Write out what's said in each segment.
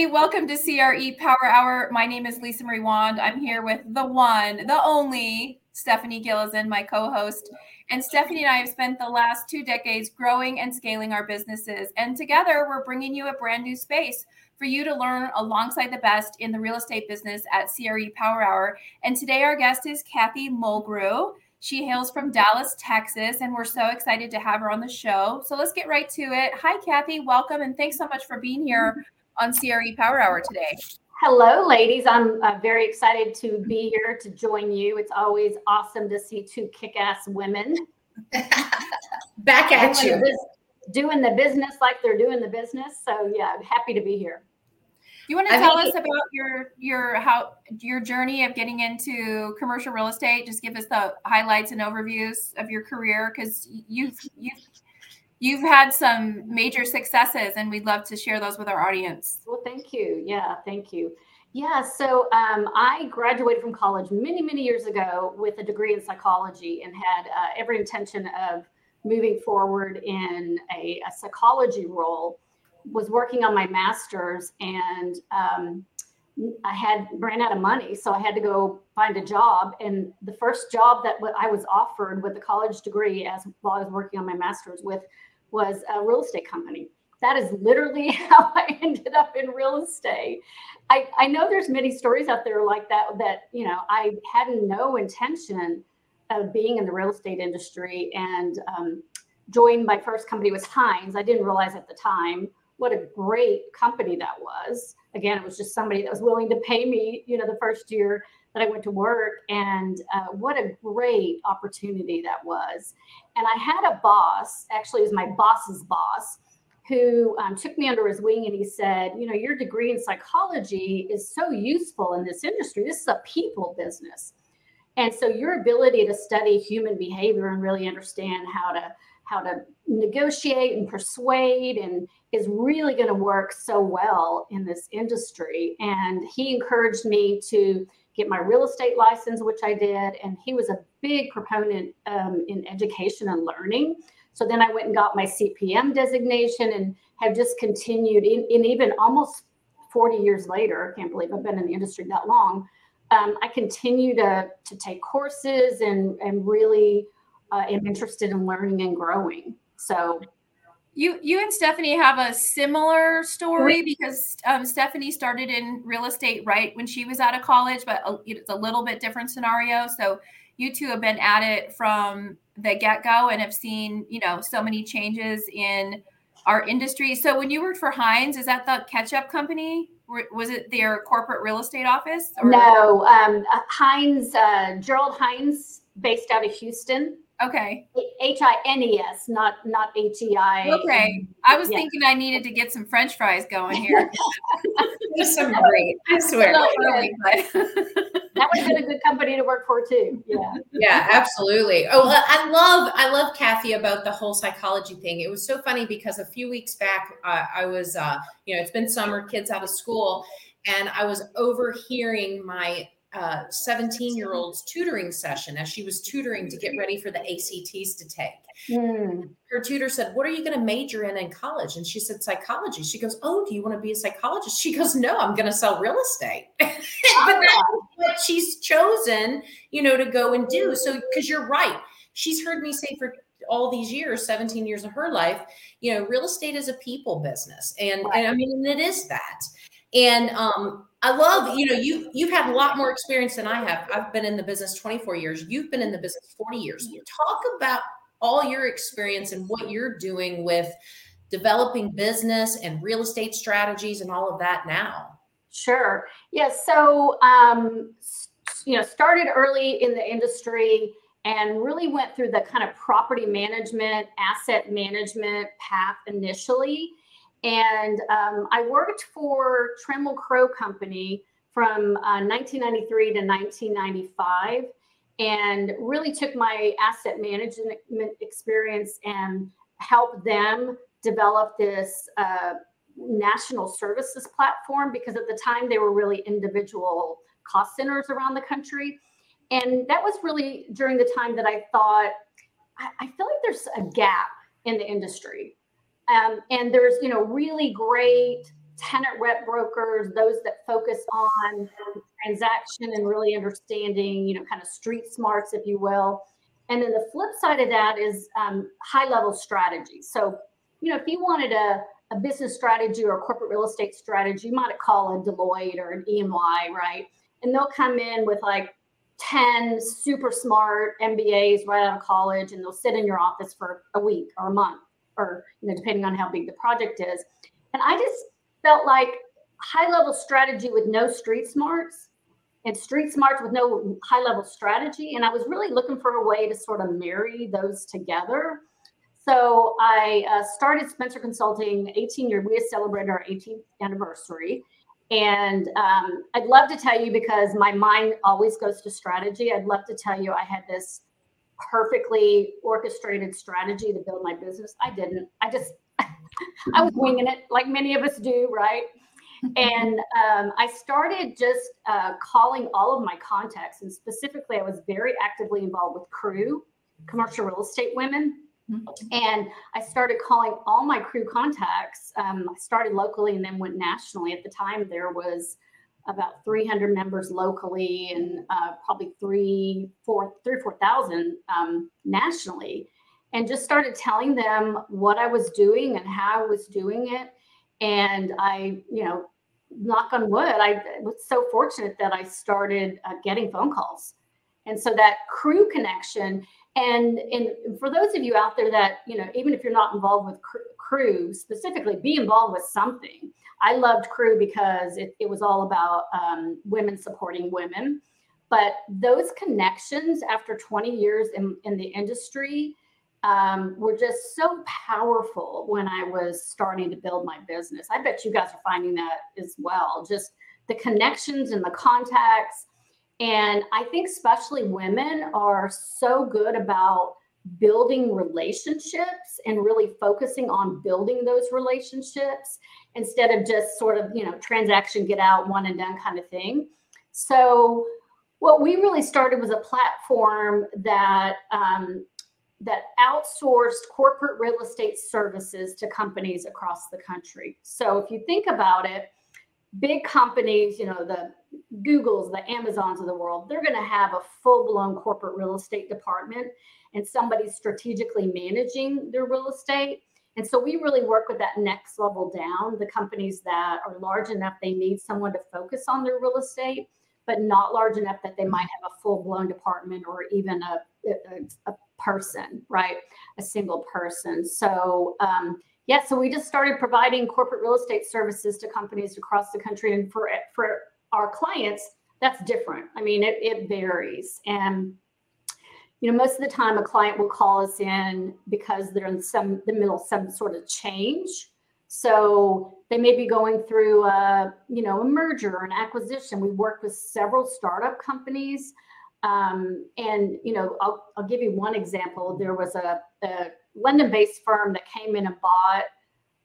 everybody, welcome to CRE Power Hour. My name is Lisa Marie Wand. I'm here with the one, the only Stephanie Gilezan, my co host. And Stephanie and I have spent the last two decades growing and scaling our businesses. And together, we're bringing you a brand new space for you to learn alongside the best in the real estate business at CRE Power Hour. And today, our guest is Kathy Mulgrew. She hails from Dallas, Texas, and we're so excited to have her on the show. So let's get right to it. Hi, Kathy. Welcome, and thanks so much for being here mm-hmm. On CRE Power Hour today. Hello, ladies. I'm uh, very excited to be here to join you. It's always awesome to see two kick ass women back at doing you. The, doing the business like they're doing the business. So, yeah, I'm happy to be here. You want to tell mean, us about your your how your journey of getting into commercial real estate? Just give us the highlights and overviews of your career because you've you've you've had some major successes, and we'd love to share those with our audience. Well, thank you. Yeah, thank you. Yeah, so um, I graduated from college many many years ago with a degree in psychology and had uh, every intention of moving forward in a, a psychology role was working on my master's and um, I had ran out of money, so I had to go find a job. And the first job that I was offered with a college degree, as while I was working on my master's with, was a real estate company. That is literally how I ended up in real estate. I, I know there's many stories out there like that that you know I had no intention of being in the real estate industry and um, joined my first company was Hines. I didn't realize at the time what a great company that was. Again, it was just somebody that was willing to pay me, you know, the first year that I went to work. And uh, what a great opportunity that was. And I had a boss, actually, is my boss's boss, who um, took me under his wing and he said, You know, your degree in psychology is so useful in this industry. This is a people business. And so your ability to study human behavior and really understand how to how to negotiate and persuade and is really going to work so well in this industry. And he encouraged me to get my real estate license, which I did. And he was a big proponent um, in education and learning. So then I went and got my CPM designation and have just continued in, in even almost 40 years later. I can't believe I've been in the industry that long. Um, I continue to, to take courses and, and really uh, am interested in learning and growing. So you you and Stephanie have a similar story because um, Stephanie started in real estate right when she was out of college, but it's a little bit different scenario. So you two have been at it from the get go and have seen you know so many changes in our industry. So when you worked for Hines, is that the ketchup company? Was it their corporate real estate office? Or? No, um, Hines, uh, Gerald Hines, based out of Houston. Okay. H I N E S, not not H E I. Okay. I was yeah. thinking I needed to get some French fries going here. some great. I swear. That would have been a good company to work for too. Yeah. Yeah, absolutely. Oh, I love I love Kathy about the whole psychology thing. It was so funny because a few weeks back uh, I was uh, you know, it's been summer, kids out of school, and I was overhearing my 17 year old's tutoring session as she was tutoring to get ready for the ACTs to take. Mm. Her tutor said, What are you going to major in in college? And she said, Psychology. She goes, Oh, do you want to be a psychologist? She goes, No, I'm going to sell real estate. but that's what she's chosen, you know, to go and do. So, because you're right. She's heard me say for all these years, 17 years of her life, you know, real estate is a people business. And, and I mean, it is that. And um, I love, you know, you you've had a lot more experience than I have. I've been in the business 24 years. You've been in the business 40 years. You talk about all your experience and what you're doing with developing business and real estate strategies and all of that now. Sure. Yes. Yeah, so, um, you know, started early in the industry and really went through the kind of property management, asset management path initially. And um, I worked for Trammell Crow Company from uh, 1993 to 1995 and really took my asset management experience and helped them develop this uh, national services platform because at the time they were really individual cost centers around the country. And that was really during the time that I thought, I, I feel like there's a gap in the industry Um, and there's, you know, really great tenant rep brokers, those that focus on transaction and really understanding, you know, kind of street smarts, if you will. And then the flip side of that is um, high level strategy. So, you know, if you wanted a, a business strategy or a corporate real estate strategy, you might call a Deloitte or an EY, right? And they'll come in with like 10 super smart MBAs right out of college and they'll sit in your office for a week or a month or you know depending on how big the project is. And I just felt like high level strategy with no street smarts and street smarts with no high level strategy and I was really looking for a way to sort of marry those together. So I uh, started Spencer Consulting 18 years. We had celebrated our 18th anniversary and um, I'd love to tell you because my mind always goes to strategy. I'd love to tell you I had this perfectly orchestrated strategy to build my business. I didn't. I just, I was winging it like many of us do, right? And um, I started just uh, calling all of my contacts. And specifically, I was very actively involved with CREW, commercial real estate women and I started calling all my CREW contacts. Um, I started locally and then went nationally. At the time, there was about 300 members locally and uh, probably three, four, three or 4,000 um, nationally. And just started telling them what I was doing and how I was doing it. And I, you know, knock on wood, I was so fortunate that I started uh, getting phone calls. And so that CREW connection and and for those of you out there that you know even if you're not involved with CREW specifically be involved with something. I loved CREW because it, it was all about um, women supporting women. But those connections after 20 years in, in the industry um, were just so powerful when i was starting to build my business. I bet you guys are finding that as well just the connections and the contacts. And I think especially women are so good about building relationships and really focusing on building those relationships instead of just sort of, you know, transaction get out one and done kind of thing. So what we really started was a platform that um, that outsourced corporate real estate services to companies across the country. So if you think about it, big companies, you know, the Googles, the Amazons of the world, they're going to have a full blown corporate real estate department and somebody strategically managing their real estate. And so we really work with that next level down, the companies that are large enough they need someone to focus on their real estate, but not large enough that they might have a full blown department or even a, a, a, person, right? A single person. So, um, yeah, so we just started providing corporate real estate services to companies across the country. And for, for our clients, that's different. I mean, it, it varies. And you know, most of the time a client will call us in because they're in some the middle of some sort of change. So they may be going through a, you know, a merger or an acquisition. We work with several startup companies. Um, and you know, I'll, I'll give you one example. There was a, a London-based firm that came in and bought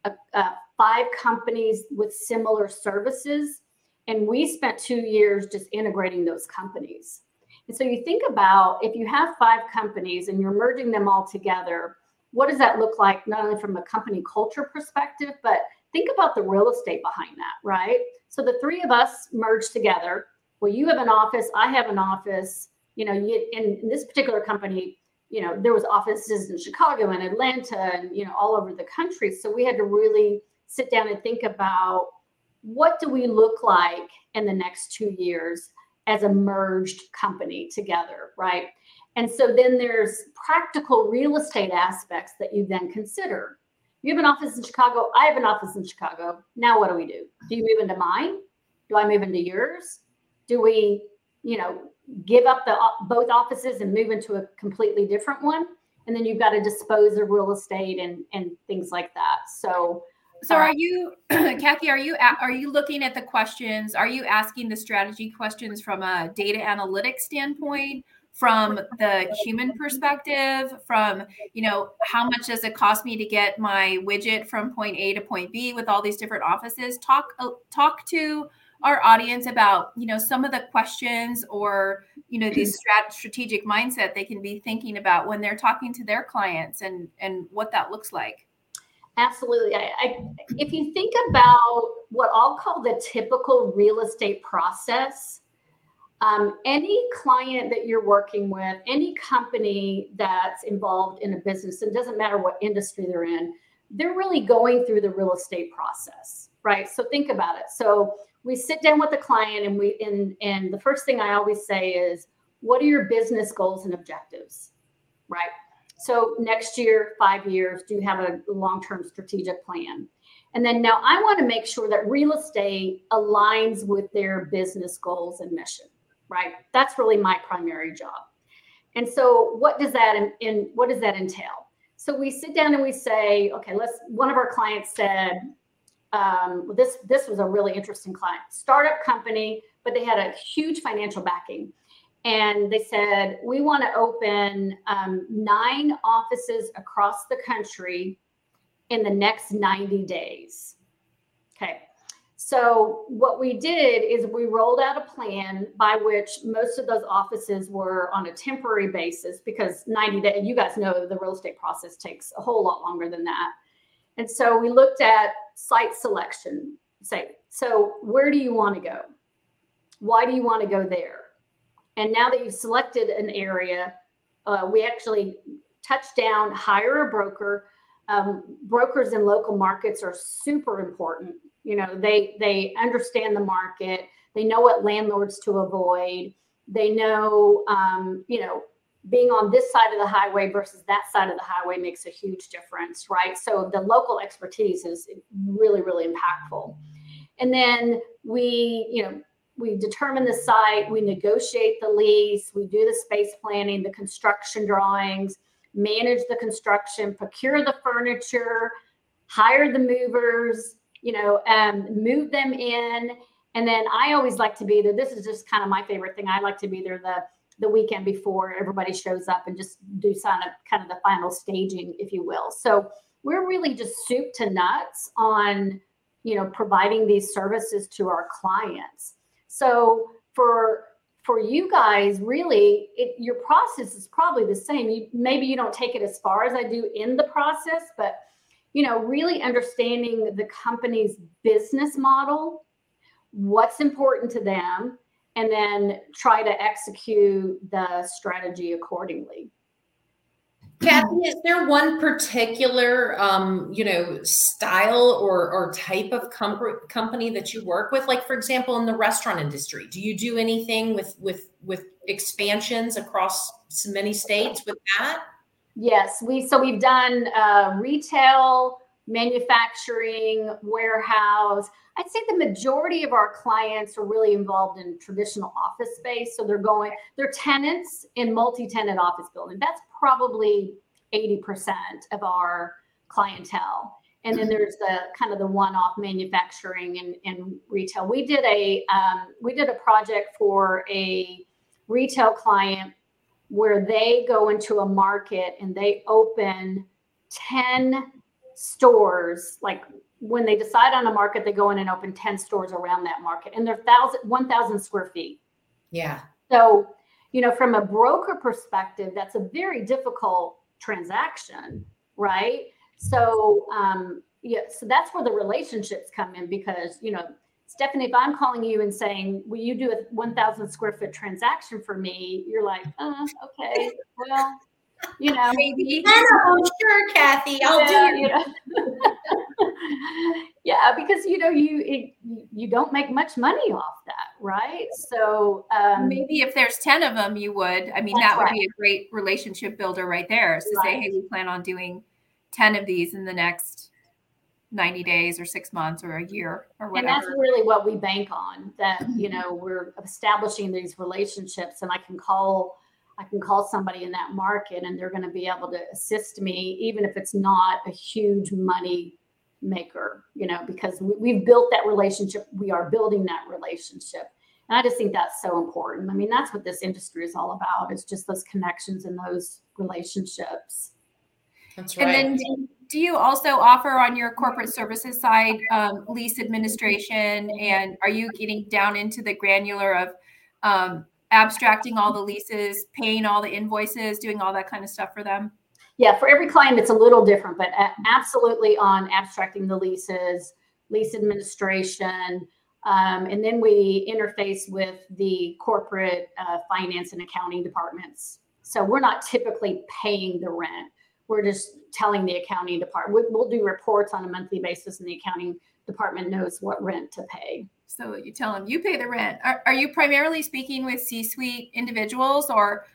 a, a five companies with similar services and we spent two years just integrating those companies. And so you think about if you have five companies and you're merging them all together, what does that look like, not only from a company culture perspective, but think about the real estate behind that, right? So the three of us merged together. Well, you have an office, I have an office. You know, in this particular company, you know, there was offices in Chicago and Atlanta and, you know, all over the country. So we had to really sit down and think about what do we look like in the next two years as a merged company together, right? And so then there's practical real estate aspects that you then consider. You have an office in Chicago. I have an office in Chicago. Now what do we do? Do you move into mine? Do I move into yours? Do we, you know, give up the both offices and move into a completely different one? And then you've got to dispose of real estate and and things like that. So so are you, Kathy? Are you are you looking at the questions? Are you asking the strategy questions from a data analytics standpoint? From the human perspective, from you know, how much does it cost me to get my widget from point A to point B with all these different offices? Talk uh, talk to our audience about you know some of the questions or you know these strat- strategic mindset they can be thinking about when they're talking to their clients and and what that looks like Absolutely. I, I, if you think about what I'll call the typical real estate process, um, any client that you're working with, any company that's involved in a business, it doesn't matter what industry they're in, they're really going through the real estate process, right? So think about it. So we sit down with the client and we and and the first thing I always say is, what are your business goals and objectives, right? So next year, five years, do you have a long-term strategic plan? And then now I want to make sure that real estate aligns with their business goals and mission, right? That's really my primary job. And so what does that in, in what does that entail? So we sit down and we say, okay, let's one of our clients said, um, this this was a really interesting client, startup company, but they had a huge financial backing and they said we want to open um, nine offices across the country in the next 90 days. Okay. So what we did is we rolled out a plan by which most of those offices were on a temporary basis because 90 days you guys know the real estate process takes a whole lot longer than that. And so we looked at site selection. Say so where do you want to go? Why do you want to go there and now that you've selected an area, uh, we actually touch down, hire a broker. Um, brokers in local markets are super important. You know, they they understand the market. They know what landlords to avoid. They know, um, you know, being on this side of the highway versus that side of the highway makes a huge difference, right? So the local expertise is really, really impactful. And then we, you know, we determine the site, we negotiate the lease, we do the space planning, the construction drawings, manage the construction, procure the furniture, hire the movers, you know, um, move them in. And then I always like to be there. This is just kind of my favorite thing. I like to be there the the weekend before everybody shows up and just do sign up kind of the final staging, if you will. So we're really just soup to nuts on, you know, providing these services to our clients. So for for you guys, really, it, your process is probably the same. You, maybe you don't take it as far as I do in the process, but you know, really understanding the company's business model, what's important to them, and then try to execute the strategy accordingly. Kathy, is there one particular, um, you know, style or, or type of com- company that you work with? Like, for example, in the restaurant industry, do you do anything with with with expansions across many states with that? Yes, we so we've done uh, retail, manufacturing, warehouse. I'd say the majority of our clients are really involved in traditional office space. So they're going, they're tenants in multi-tenant office building. That's probably 80% of our clientele. And then there's the kind of the one-off manufacturing and, and retail. We did a um, we did a project for a retail client where they go into a market and they open 10 stores like when they decide on a market, they go in and open 10 stores around that market and they're thousand, square feet. Yeah. So, you know, from a broker perspective, that's a very difficult transaction, right? So, um, yeah, so that's where the relationships come in because, you know, Stephanie, if I'm calling you and saying, will you do a 1,000 square foot transaction for me? You're like, uh, okay, well, you know, maybe. Oh, sure, Kathy, I'll yeah, do. You know. yeah, because you know you it, you don't make much money off that, right? So um, maybe if there's ten of them, you would. I mean, that would right. be a great relationship builder right there. So right. say, hey, we plan on doing ten of these in the next 90 days or six months or a year or whatever. And that's really what we bank on that, you know, we're establishing these relationships and I can call I can call somebody in that market and they're going to be able to assist me, even if it's not a huge money maker, you know, because we, have built that relationship. We are building that relationship. And I just think that's so important. I mean, that's what this industry is all about. It's just those connections and those relationships. That's right. And then do you also offer on your corporate services side um, lease administration? And are you getting down into the granular of um, abstracting all the leases, paying all the invoices, doing all that kind of stuff for them? yeah, for every client, it's a little different, but absolutely on abstracting the leases, lease administration. Um, and then we interface with the corporate uh, finance and accounting departments. So we're not typically paying the rent. We're just telling the accounting department. We'll do reports on a monthly basis, and the accounting department knows what rent to pay. So you tell them you pay the rent. Are, are you primarily speaking with C-suite individuals, or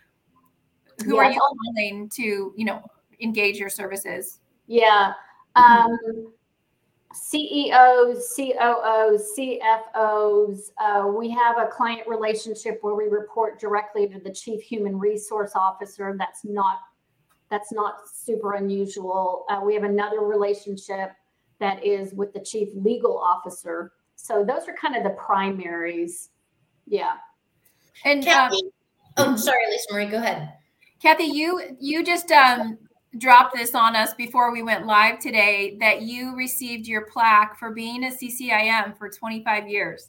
who are you willing to, you know, engage your services? Yeah. Um, CEOs, COOs, CFOs. Uh, we have a client relationship where we report directly to the chief human resource officer. That's not that's not super unusual. Uh, we have another relationship that is with the chief legal officer. So those are kind of the primaries. Yeah. And Kathy, um, oh, sorry, Lisa Marie, go ahead. Kathy, you you just um, dropped this on us before we went live today that you received your plaque for being a CCIM for 25 years.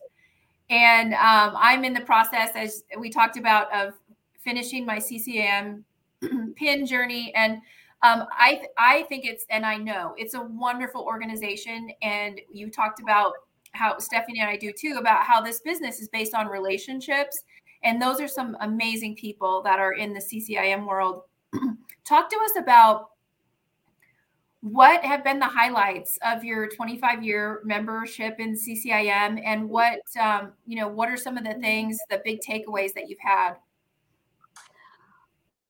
And um, I'm in the process, as we talked about, of finishing my CCIM pin journey. And um, I, I think it's, and I know it's a wonderful organization. And you talked about how Stephanie and I do too, about how this business is based on relationships. And those are some amazing people that are in the CCIM world. Talk to us about what have been the highlights of your 25 year membership in CCIM and what um, you know what are some of the things the big takeaways that you've had?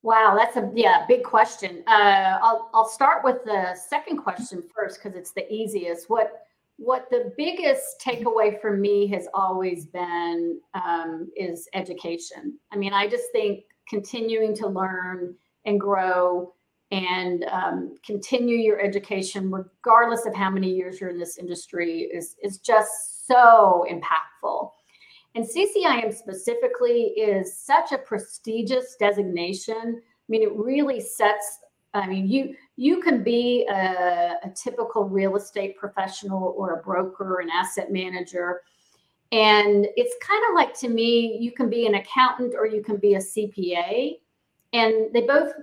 Wow that's a yeah big question. Uh, I'll, I'll start with the second question first because it's the easiest. What what the biggest takeaway for me has always been um, is education i mean i just think continuing to learn and grow and um, continue your education, regardless of how many years you're in this industry, is, is just so impactful. And CCIM specifically is such a prestigious designation. I mean, it really sets. I mean, you you can be a, a typical real estate professional or a broker, an asset manager, and it's kind of like to me, you can be an accountant or you can be a CPA and they both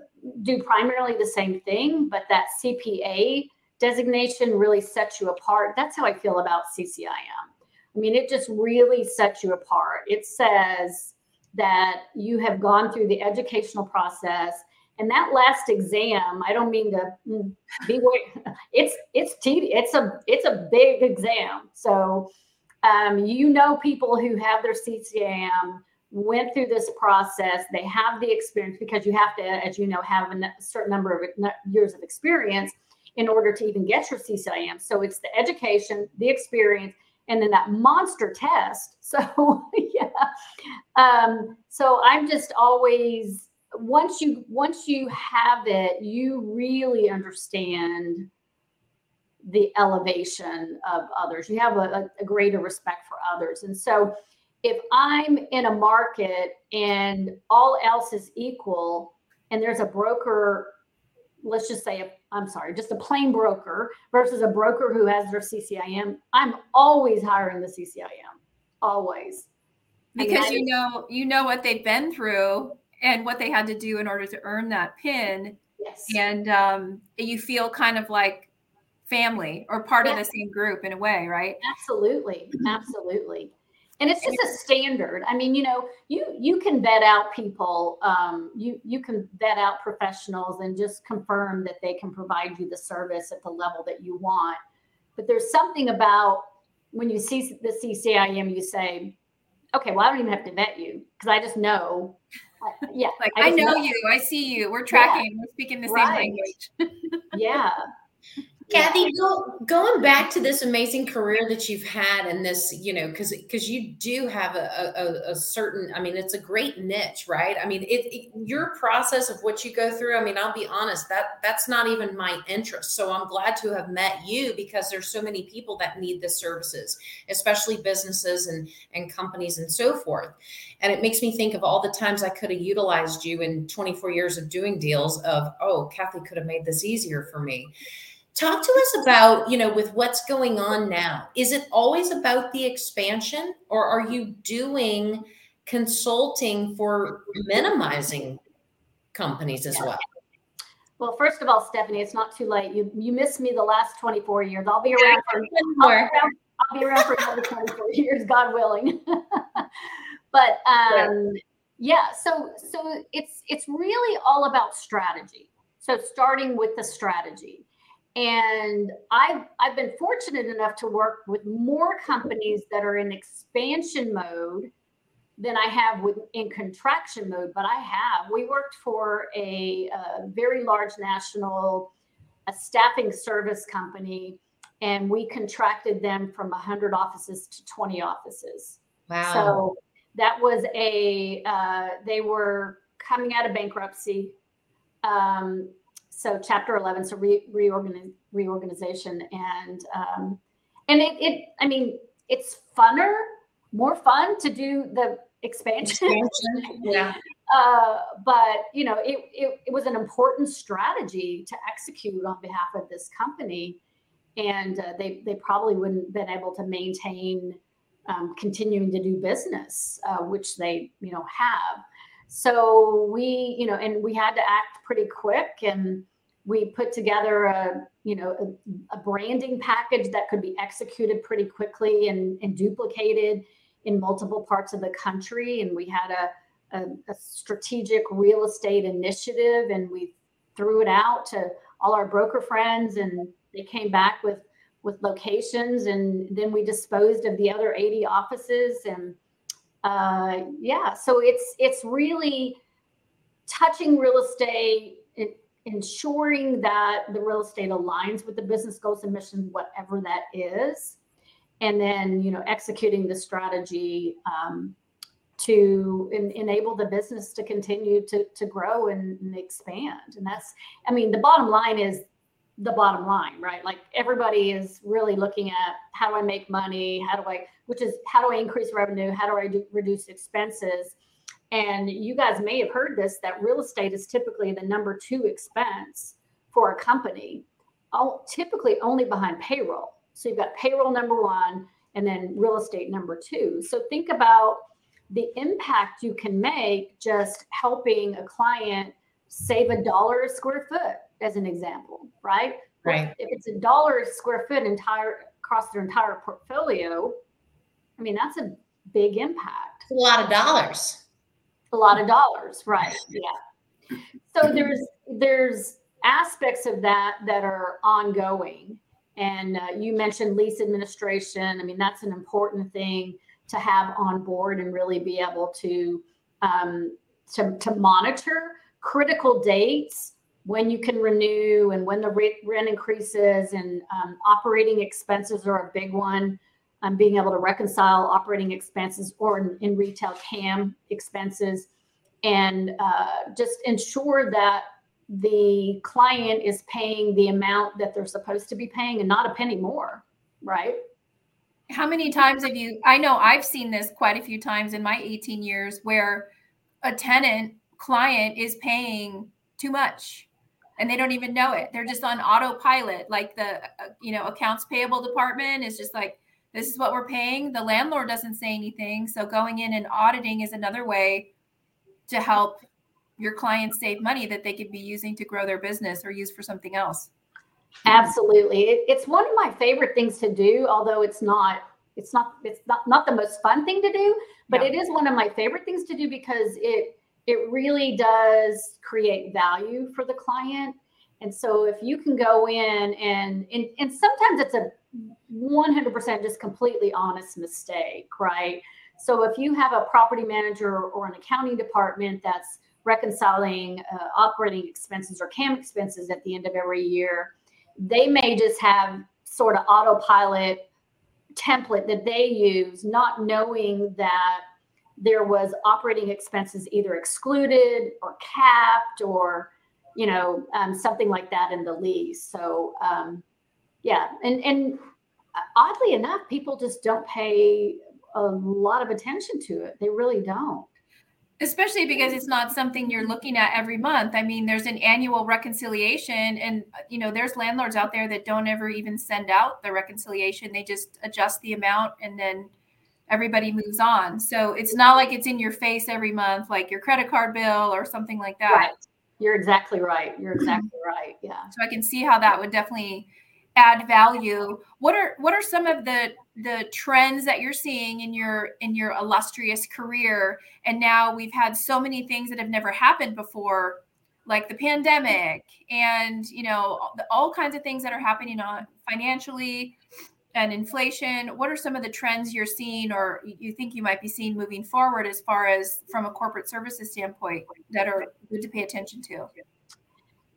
do primarily the same thing, but that CPA designation really sets you apart. That's how I feel about CCIM. I mean, it just really sets you apart. It says that you have gone through the educational process and that last exam i don't mean to mm, be it's it's tedious it's a it's a big exam so um, you know people who have their CCIM went through this process. They have the experience because you have to, as you know, have a certain number of years of experience in order to even get your CCIM So it's the education, the experience, and then that monster test. So yeah, um, so I'm just always once you once you have it, you really understand the elevation of others. You have a, a greater respect for others, and so if I'm in a market and all else is equal, and there's a broker, let's just say, I'm sorry, just a plain broker versus a broker who has their CCIM, I'm always hiring the CCIM, always. Because you know, you know what they've been through and what they had to do in order to earn that pin. Yes. And um, you feel kind of like family or part yeah. of the same group in a way, right? Absolutely. Absolutely and it's just a standard i mean you know you you can vet out people um, you you can vet out professionals and just confirm that they can provide you the service at the level that you want but there's something about when you see the ccim you say okay well i don't even have to vet you because i just know yeah like i, I know, you i see you we're tracking yeah. we're speaking the right. same language yeah Kathy, go, going back to this amazing career that you've had and this, you know, because because you do have a, a, a, certain, I mean, it's a great niche, right? I mean, it, it, your process of what you go through. I mean, I'll be honest, that that's not even my interest. So I'm glad to have met you because there's so many people that need the services, especially businesses and and companies and so forth. And it makes me think of all the times I could have utilized you in 24 years of doing deals. Of oh, Kathy could have made this easier for me talk to us about you know with what's going on now is it always about the expansion or are you doing consulting for minimizing companies as well Well, first of all, Stephanie, it's not too late. You you missed me the last 24 years. I'll be around for I'll be around, I'll be around for another 24 years, God willing. but um, yeah, so so it's it's really all about strategy. So starting with the strategy. And I've, I've been fortunate enough to work with more companies that are in expansion mode than I have with in contraction mode. But I have. We worked for a, a very large national a staffing service company, and we contracted them from 100 offices to 20 offices. Wow. So that was a uh, they were coming out of bankruptcy. Um, so chapter 11 so re- reorganiz- reorganization and um, and it, it i mean it's funner more fun to do the expansion, Expansion, yeah. uh, but you know it, it, it was an important strategy to execute on behalf of this company. And uh, they they probably wouldn't have been able to maintain um, continuing to do business uh, which they you know have so we you know and we had to act pretty quick and we put together a you know a, a branding package that could be executed pretty quickly and, and duplicated in multiple parts of the country. And we had a, a, a strategic real estate initiative and we threw it out to all our broker friends and they came back with with locations. And then we disposed of the other 80 offices and uh, yeah so it's it's really touching real estate ensuring that the real estate aligns with the business goals and mission whatever that is. And then you know executing the strategy um, to enable the business to continue to, to grow and, and expand. And that's i mean the bottom line is the bottom line right? Like everybody is really looking at how do i make money? How do i which is how do i increase revenue? How do i do, reduce expenses? And you guys may have heard this that real estate is typically the number two expense for a company all, typically only behind payroll. So you've got payroll number one and then real estate number two. So think about the impact you can make just helping a client save a dollar a square foot, as an example, right? Right. If it's a dollar a square foot entire across their entire portfolio, I mean that's a big impact. a lot of dollars. A lot of dollars, right? Yeah. So there's there's aspects of that that are ongoing and uh, you mentioned lease administration. I mean, that's an important thing to have on board and really be able to um, to, to monitor critical dates when you can renew and when the rent increases and um, operating expenses are a big one. Um, being able to reconcile operating expenses or in, in retail CAM expenses and uh, just ensure that the client is paying the amount that they're supposed to be paying and not a penny more, right? How many times have you? I know I've seen this quite a few times in my 18 years where a tenant client is paying too much and they don't even know it. They're just on autopilot. Like the uh, you know accounts payable department is just like this is what we're paying. The landlord doesn't say anything. So going in and auditing is another way to help your clients save money that they could be using to grow their business or use for something else. Absolutely. It, it's one of my favorite things to do, although it's not it's not it's not, not the most fun thing to do, but it is one of my favorite things to do because it it really does create value for the client. And so if you can go in and and, and sometimes it's a 100% just completely honest mistake, right? So if you have a property manager or an accounting department that's reconciling uh, operating expenses or CAM expenses at the end of every year, they may just have sort of autopilot template that they use, not knowing that there was operating expenses either excluded or capped or you know um, something like that in the lease. So um, yeah, and and oddly enough, people just don't pay a lot of attention to it. They really don't especially because it's not something you're looking at every month i mean there's an annual reconciliation and you know there's landlords out there that don't ever even send out the reconciliation they just adjust the amount and then everybody moves on so it's not like it's in your face every month like your credit card bill or something like that right You're exactly right. You're exactly right. Yeah. So I can see how that would definitely add value. What are what are some of the the trends that you're seeing in your in your illustrious career? And now we've had so many things that have never happened before, like the pandemic, and you know all kinds of things that are happening on financially and inflation. What are some of the trends you're seeing, or you think you might be seeing moving forward, as far as from a corporate services standpoint, that are good to pay attention to? Yes.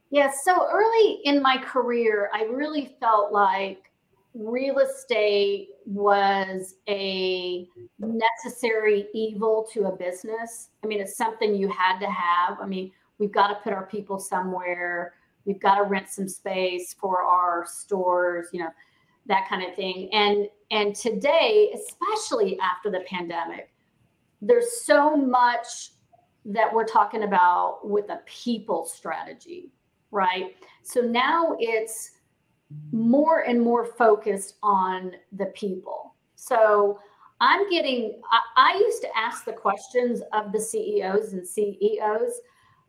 Yeah, so early in my career, I really felt like real estate was a necessary evil to a business. I mean, it's something you had to have. I mean, we've got to put our people somewhere. We've got to rent some space for our stores, you know, that kind of thing. And and today, especially after the pandemic, there's so much that we're talking about with a people strategy right? So now it's more and more focused on the people. So I'm getting, I, I, used to ask the questions of the CEOs and CEOs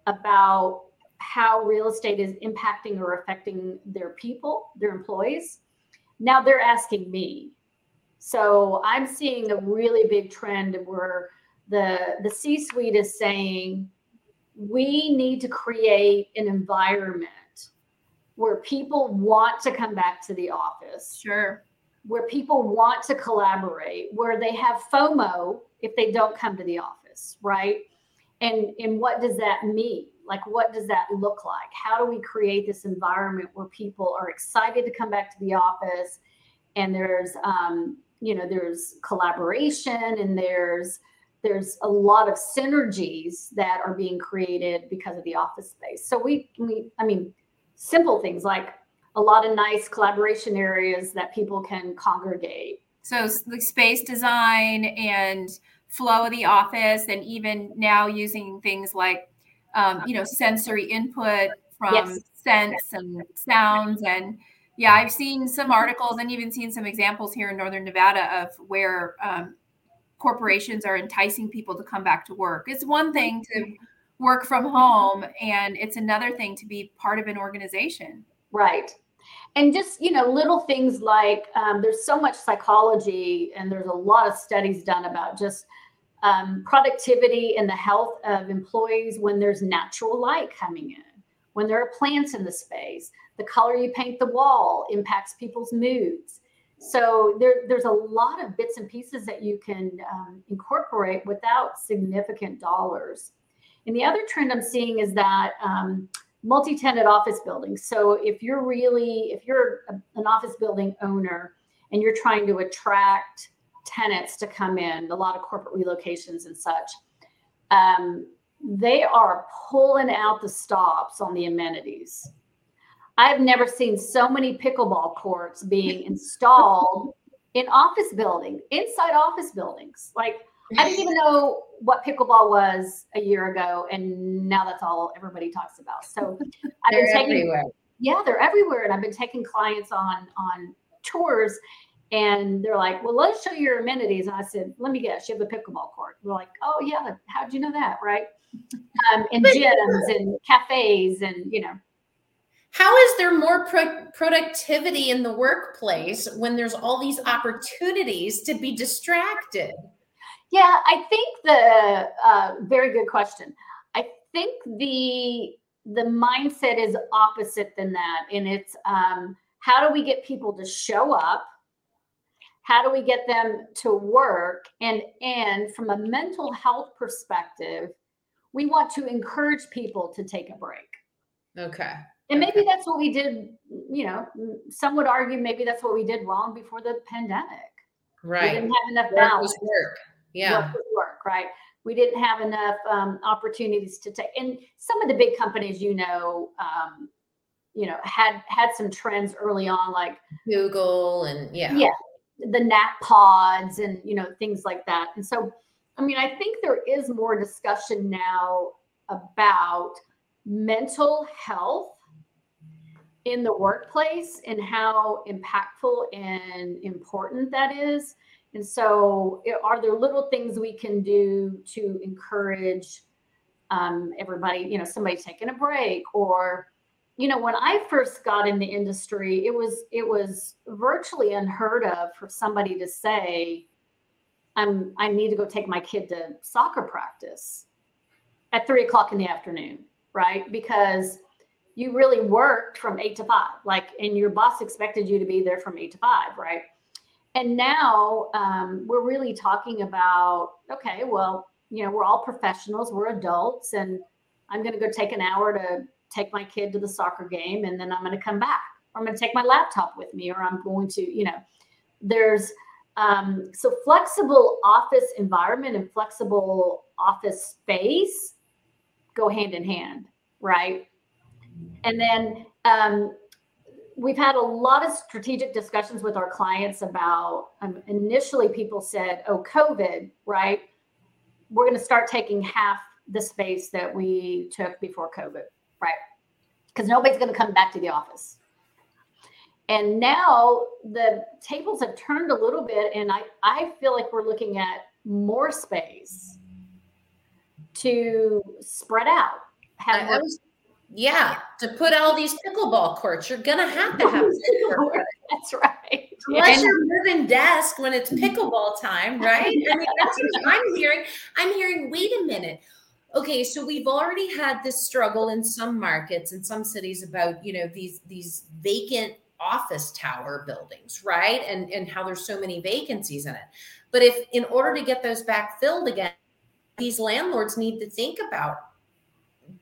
about how real estate is impacting or affecting their people, their employees. Now they're asking me. So I'm seeing a really big trend where the the C-suite is saying, we need to create an environment where people want to come back to the office. Sure. Where people want to collaborate, where they have FOMO if they don't come to the office, right? And and what does that mean? Like what does that look like? How do we create this environment where people are excited to come back to the office and there's um, you know, there's collaboration and there's there's a lot of synergies that are being created because of the office space. So we we I mean simple things like a lot of nice collaboration areas that people can congregate. So the space design and flow of the office and even now using things like um, you know sensory input from yes. sense and sounds and yeah i've seen some articles and even seen some examples here in northern nevada of where um, corporations are enticing people to come back to work. It's one thing to work from home, and it's another thing to be part of an organization. Right. And just, you know, little things like um, there's so much psychology, and there's a lot of studies done about just um, productivity and the health of employees when there's natural light coming in, when there are plants in the space. The color you paint the wall impacts people's moods so there, there's a lot of bits and pieces that you can um, incorporate without significant dollars. And the other trend I'm seeing is that um, multi-tenant office buildings. So if you're really, if you're a, an office building owner and you're trying to attract tenants to come in, a lot of corporate relocations and such, um, they are pulling out the stops on the amenities. I've never seen so many pickleball courts being installed in office building, inside office buildings. Like I didn't even know what pickleball was a year ago, and now that's all everybody talks about. So I've been taking, everywhere. Yeah, they're everywhere, and I've been taking clients on on tours, and they're like, "Well, let's show you your amenities." And I said, "Let me guess, you have a pickleball court." They're like, "Oh yeah, how'd you know that?" Right? Um, and gyms and cafes, and you know, how is there more pro- productivity in the workplace when there's all these opportunities to be distracted? Yeah, I think the uh, very good question. I think the the mindset is opposite than that, and it's um, how do we get people to show up? How do we get them to work? And and from a mental health perspective, we want to encourage people to take a break. Okay. And maybe that's what we did, you know, some would argue maybe that's what we did wrong before the pandemic. Right. We didn't have enough balance. Work. Yeah. Work, work, right. We didn't have enough um, opportunities to take. And some of the big companies, you know, um, you know, had had some trends early on, like Google and yeah, yeah, the nap pods and you know things like that. And so, I mean, I think there is more discussion now about mental health in the workplace and how impactful and important that is. And so, are there little things we can do to encourage um, everybody, you know, somebody taking a break or you know when i first got in the industry it was it was virtually unheard of for somebody to say i'm i need to go take my kid to soccer practice at three o'clock in the afternoon right? Because you really worked from eight to five like and your boss expected you to be there from eight to five right? And now um, we're really talking about okay well you know we're all professionals we're adults and i'm going to go take an hour to take my kid to the soccer game and then I'm going to come back. Or I'm going to take my laptop with me, or I'm going to, you know, there's um, so flexible office environment and flexible office space go hand in hand, right? And then um, we've had a lot of strategic discussions with our clients about um, initially people said, oh, COVID, right? We're going to start taking half the space that we took before COVID right? Because nobody's going to come back to the office. And now the tables have turned a little bit, and I, I feel like we're looking at more space to spread out. Have more- was, yeah, to put all these pickleball courts, you're gonna have to have. that's right. Unless yeah. you're moving desk when it's pickleball time, right? I mean, that's what I'm hearing. I'm hearing. Wait a minute okay so we've already had this struggle in some markets in some cities about you know these these vacant office tower buildings right? And and how there's so many vacancies in it. But if in order to get those back filled again these landlords need to think about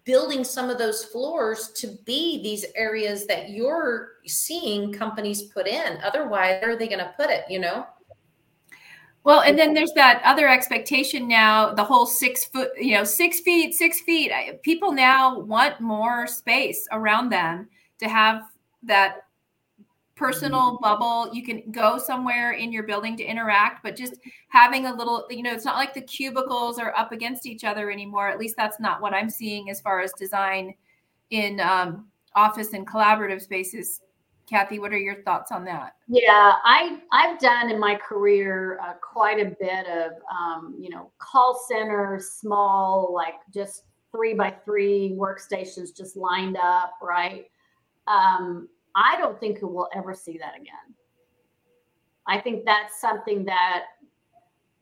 building some of those floors to be these areas that you're seeing companies put in. Otherwise where are they going to put it you know well, and then there's that other expectation now, the whole six foot, you know, six feet, six feet. People now want more space around them to have that personal mm-hmm. bubble. You can go somewhere in your building to interact, but just having a little, you know, it's not like the cubicles are up against each other anymore. At least that's not what I'm seeing as far as design in um, office and collaborative spaces Kathy, what are your thoughts on that? Yeah, I I've done in my career uh, quite a bit of um, you know call centers, small like just three by three workstations just lined up, right? Um, I don't think we'll ever see that again. I think that's something that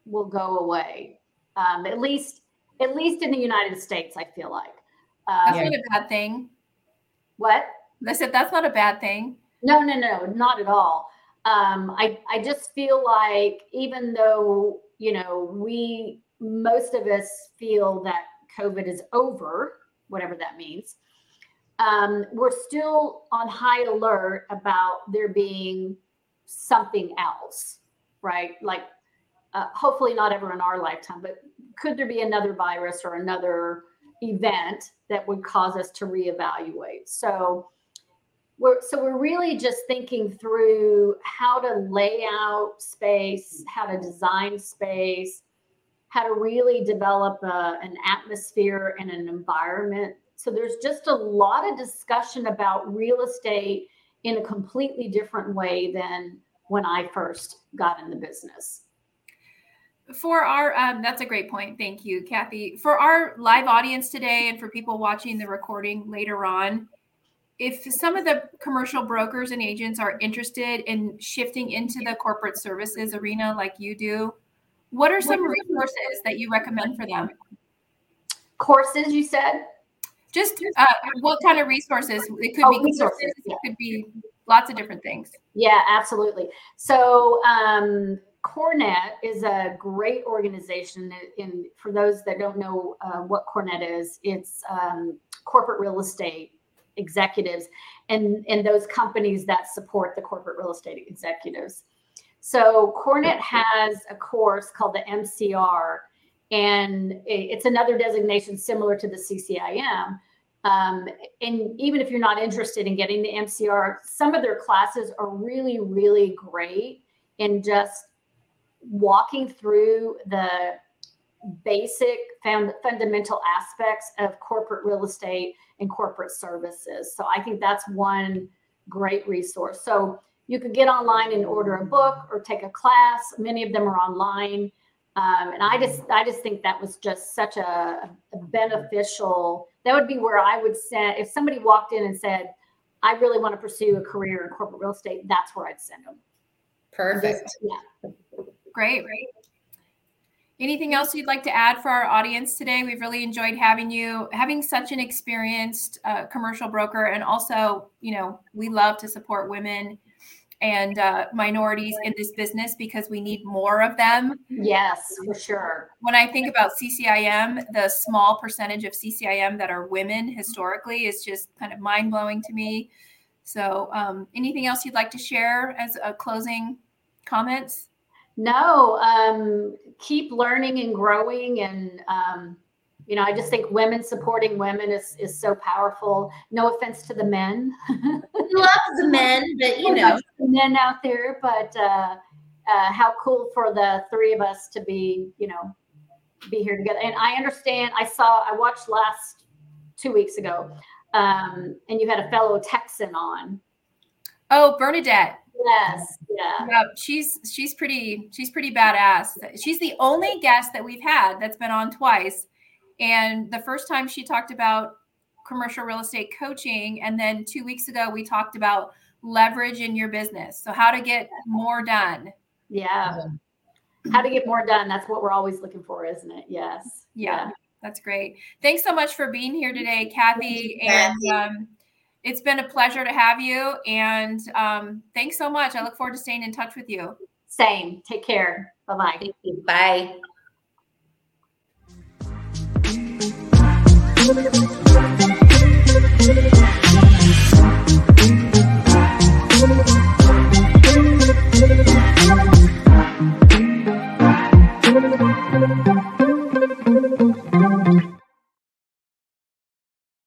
will go away, um, at least at least in the United States. I feel like that's not a bad thing. What? I said that's not a bad thing. No, no, no, not at all. Um, I I just feel like even though you know we most of us feel that COVID is over, whatever that means, um, we're still on high alert about there being something else, right? Like uh, hopefully not ever in our lifetime, but could there be another virus or another event that would cause us to reevaluate? So we're so we're really just thinking through how to lay out space how to design space how to really develop a, an atmosphere and an environment. So there's just a lot of discussion about real estate in a completely different way than when i first got in the business. For our um, that's a great point. Thank you kathy. For our live audience today and for people watching the recording later on if some of the commercial brokers and agents are interested in shifting into the corporate services arena like you do, what are some resources that you recommend for them? Courses, you said? Just uh, what kind of resources? It could oh, be resources. Yeah. It could be lots of different things. Yeah, absolutely. So, um, CoreNet is a great organization. In for those that don't know uh, what CoreNet is, it's um, corporate real estate executives and, and those companies that support the corporate real estate executives. So CoreNet has a course called the MCR, and it's another designation similar to the CCIM. Um, and even if you're not interested in getting the MCR, some of their classes are really, really great in just walking through the basic found, fundamental aspects of corporate real estate and corporate services. So I think that's one great resource. So you could get online and order a book or take a class. Many of them are online. Um, and I just, I just think that was just such a, a, beneficial. That would be where I would send if somebody walked in and said, "I really want to pursue a career in corporate real estate." That's where I'd send them. Perfect. Just, yeah. Great. Anything else you'd like to add for our audience today? We've really enjoyed having you, having such an experienced uh, commercial broker, and also, you know, we love to support women and uh, minorities in this business because we need more of them. Yes, for sure. When I think about CCIM, the small percentage of CCIM that are women historically is just kind of mind blowing to me. So, um, anything else you'd like to share as a closing comments? No, um, keep learning and growing and um, you know, I just think women supporting women is is so powerful. No offense to the men. Love the men, but you know, men out there. But uh, uh, how cool for the three of us to be, you know, be here together. And I understand. I saw. I watched last two weeks ago, um, and you had a fellow Texan on. Oh, Bernadette. Yes, yeah. yeah. She's she's pretty she's pretty badass. She's the only guest that we've had that's been on twice and the first time she talked about commercial real estate coaching. And then two weeks ago, we talked about leverage in your business. So, how to get more done. Yeah. How to get more done. That's what we're always looking for, isn't it? Yes. Yeah. yeah. That's great. Thanks so much for being here today, Kathy. And um, it's been a pleasure to have you. And um, thanks so much. I look forward to staying in touch with you. Same. Take care. Bye-bye. Bye.